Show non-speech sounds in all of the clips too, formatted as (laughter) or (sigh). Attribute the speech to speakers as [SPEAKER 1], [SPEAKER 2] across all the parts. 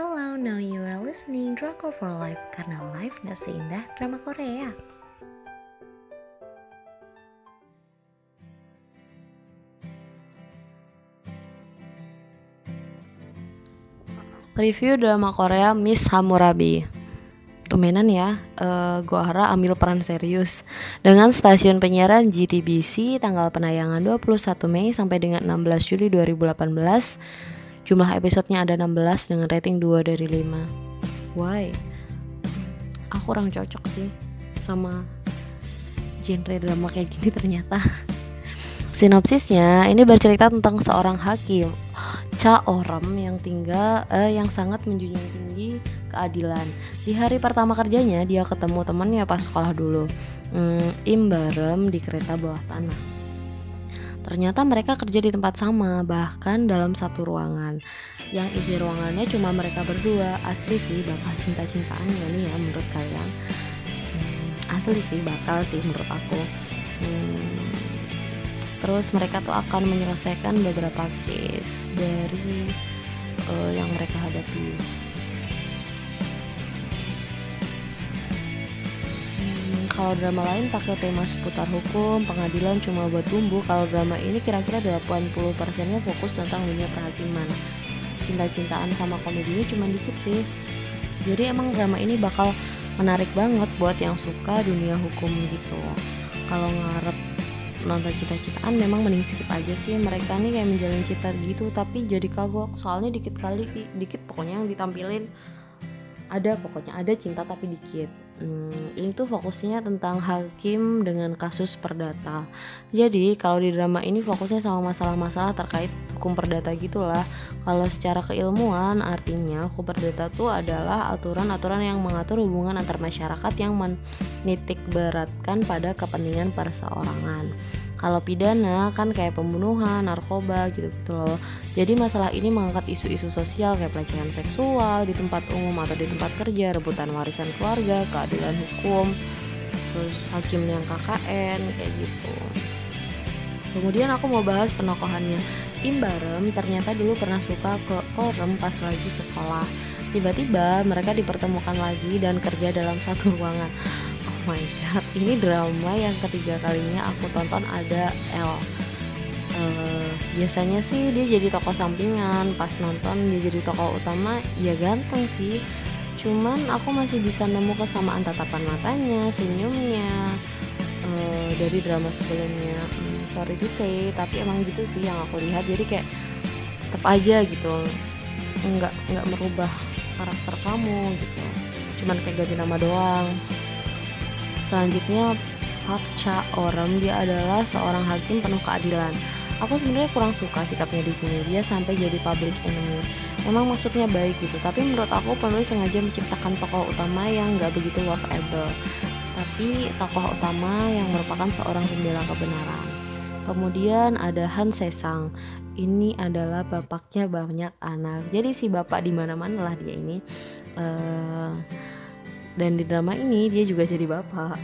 [SPEAKER 1] Hello, now you are listening Drakor for Life karena life gak seindah drama Korea.
[SPEAKER 2] Review drama Korea Miss Hammurabi Tumenan ya, uh, gua harap ambil peran serius Dengan stasiun penyiaran GTBC tanggal penayangan 21 Mei sampai dengan 16 Juli 2018 Jumlah episodenya ada 16 dengan rating 2 dari 5 Why? Aku kurang cocok sih sama genre drama kayak gini ternyata (laughs) Sinopsisnya, ini bercerita tentang seorang hakim Cha Oram yang tinggal eh, yang sangat menjunjung tinggi keadilan. Di hari pertama kerjanya dia ketemu temannya pas sekolah dulu. Hmm, Im di kereta bawah tanah. Ternyata mereka kerja di tempat sama, bahkan dalam satu ruangan. Yang isi ruangannya cuma mereka berdua. Asli sih bakal cinta-cintaan ya nih ya menurut kalian. Hmm, asli sih bakal sih menurut aku. Hmm, terus mereka tuh akan menyelesaikan beberapa case dari uh, yang mereka hadapi kalau drama lain pakai tema seputar hukum pengadilan cuma buat tumbuh. Kalau drama ini kira-kira 80% nya fokus tentang dunia perhakiman. Cinta-cintaan sama komedinya cuma dikit sih. Jadi emang drama ini bakal menarik banget buat yang suka dunia hukum gitu. Kalau ngarep nonton cita-citaan memang mending skip aja sih. Mereka nih kayak menjalin cita gitu tapi jadi kagok. Soalnya dikit kali dikit pokoknya yang ditampilin. Ada pokoknya ada cinta tapi dikit hmm, ini tuh fokusnya tentang hakim dengan kasus perdata. Jadi kalau di drama ini fokusnya sama masalah-masalah terkait hukum perdata gitulah. Kalau secara keilmuan artinya hukum perdata tuh adalah aturan-aturan yang mengatur hubungan antar masyarakat yang menitik beratkan pada kepentingan perseorangan kalau pidana kan kayak pembunuhan, narkoba gitu-gitu loh. Jadi masalah ini mengangkat isu-isu sosial kayak pelecehan seksual di tempat umum atau di tempat kerja, rebutan warisan keluarga, keadilan hukum, terus hakim yang KKN kayak gitu. Kemudian aku mau bahas penokohannya. Im Barem ternyata dulu pernah suka ke Orem pas lagi sekolah. Tiba-tiba mereka dipertemukan lagi dan kerja dalam satu ruangan my god ini drama yang ketiga kalinya aku tonton ada L. Uh, biasanya sih dia jadi tokoh sampingan pas nonton dia jadi tokoh utama ya ganteng sih. Cuman aku masih bisa nemu kesamaan tatapan matanya senyumnya uh, dari drama sebelumnya. Hmm, sorry to say tapi emang gitu sih yang aku lihat. Jadi kayak tetap aja gitu nggak nggak merubah karakter kamu gitu. Cuman kayak ganti nama doang Selanjutnya Park Cha Orem dia adalah seorang hakim penuh keadilan. Aku sebenarnya kurang suka sikapnya di sini. Dia sampai jadi public enemy. Emang maksudnya baik gitu, tapi menurut aku penulis sengaja menciptakan tokoh utama yang gak begitu lovable. Tapi tokoh utama yang merupakan seorang pembela kebenaran. Kemudian ada Han Sesang. Ini adalah bapaknya banyak anak. Jadi si bapak di mana-mana lah dia ini. Uh, dan di drama ini dia juga jadi bapak.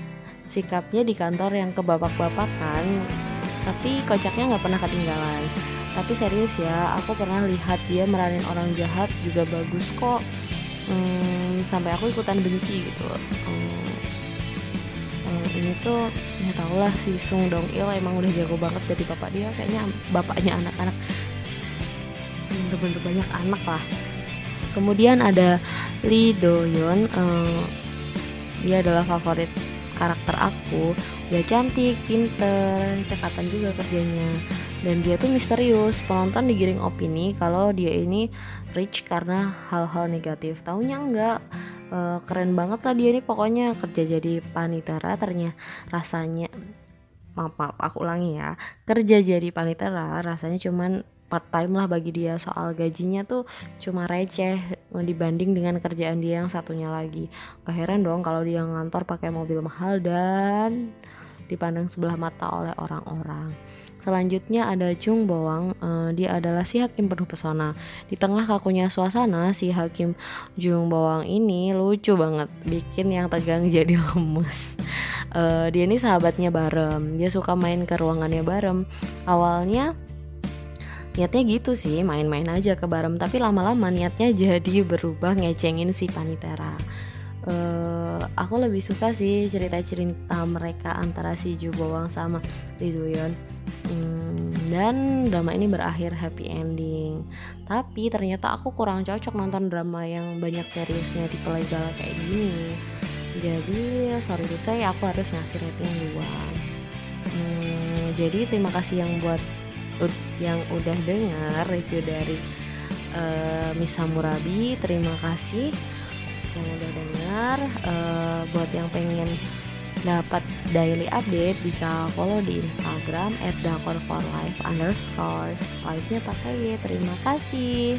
[SPEAKER 2] Sikapnya di kantor yang kebabak-babakan tapi kocaknya nggak pernah ketinggalan. Tapi serius ya aku pernah lihat dia meranin orang jahat juga bagus kok. Hmm, sampai aku ikutan benci gitu. Hmm, hmm, ini tuh ya tau lah si Sung Dong Il emang udah jago banget jadi bapak dia. Kayaknya bapaknya anak-anak. Bener-bener banyak anak lah kemudian ada Lee Do Yeon uh, dia adalah favorit karakter aku. Dia cantik pinter cekatan juga kerjanya. Dan dia tuh misterius penonton digiring opini kalau dia ini rich karena hal-hal negatif. Taunya enggak e, keren banget lah dia ini pokoknya. Kerja jadi panitera ternyata rasanya maaf, maaf aku ulangi ya. Kerja jadi panitera rasanya cuman part time lah bagi dia soal gajinya tuh cuma receh dibanding dengan kerjaan dia yang satunya lagi gak heran dong kalau dia ngantor pakai mobil mahal dan dipandang sebelah mata oleh orang-orang Selanjutnya ada Chung Boang, uh, dia adalah si hakim penuh pesona. Di tengah kakunya suasana, si hakim Chung Boang ini lucu banget, bikin yang tegang (laughs) jadi lemes. Uh, dia ini sahabatnya Barem, dia suka main ke ruangannya Barem. Awalnya niatnya gitu sih main-main aja ke barem tapi lama-lama niatnya jadi berubah ngecengin si Panitera. Uh, aku lebih suka sih cerita-cerita mereka antara si Ju Bawang sama Lee Doyon hmm, dan drama ini berakhir happy ending. Tapi ternyata aku kurang cocok nonton drama yang banyak seriusnya di legal kayak gini. Jadi sorry to say aku harus ngasih rating 2 hmm, jadi terima kasih yang buat yang udah dengar review dari uh, Miss Murabi terima kasih. Yang udah dengar uh, buat yang pengen dapat daily update bisa follow di Instagram at for life underscore live nya pakai terima kasih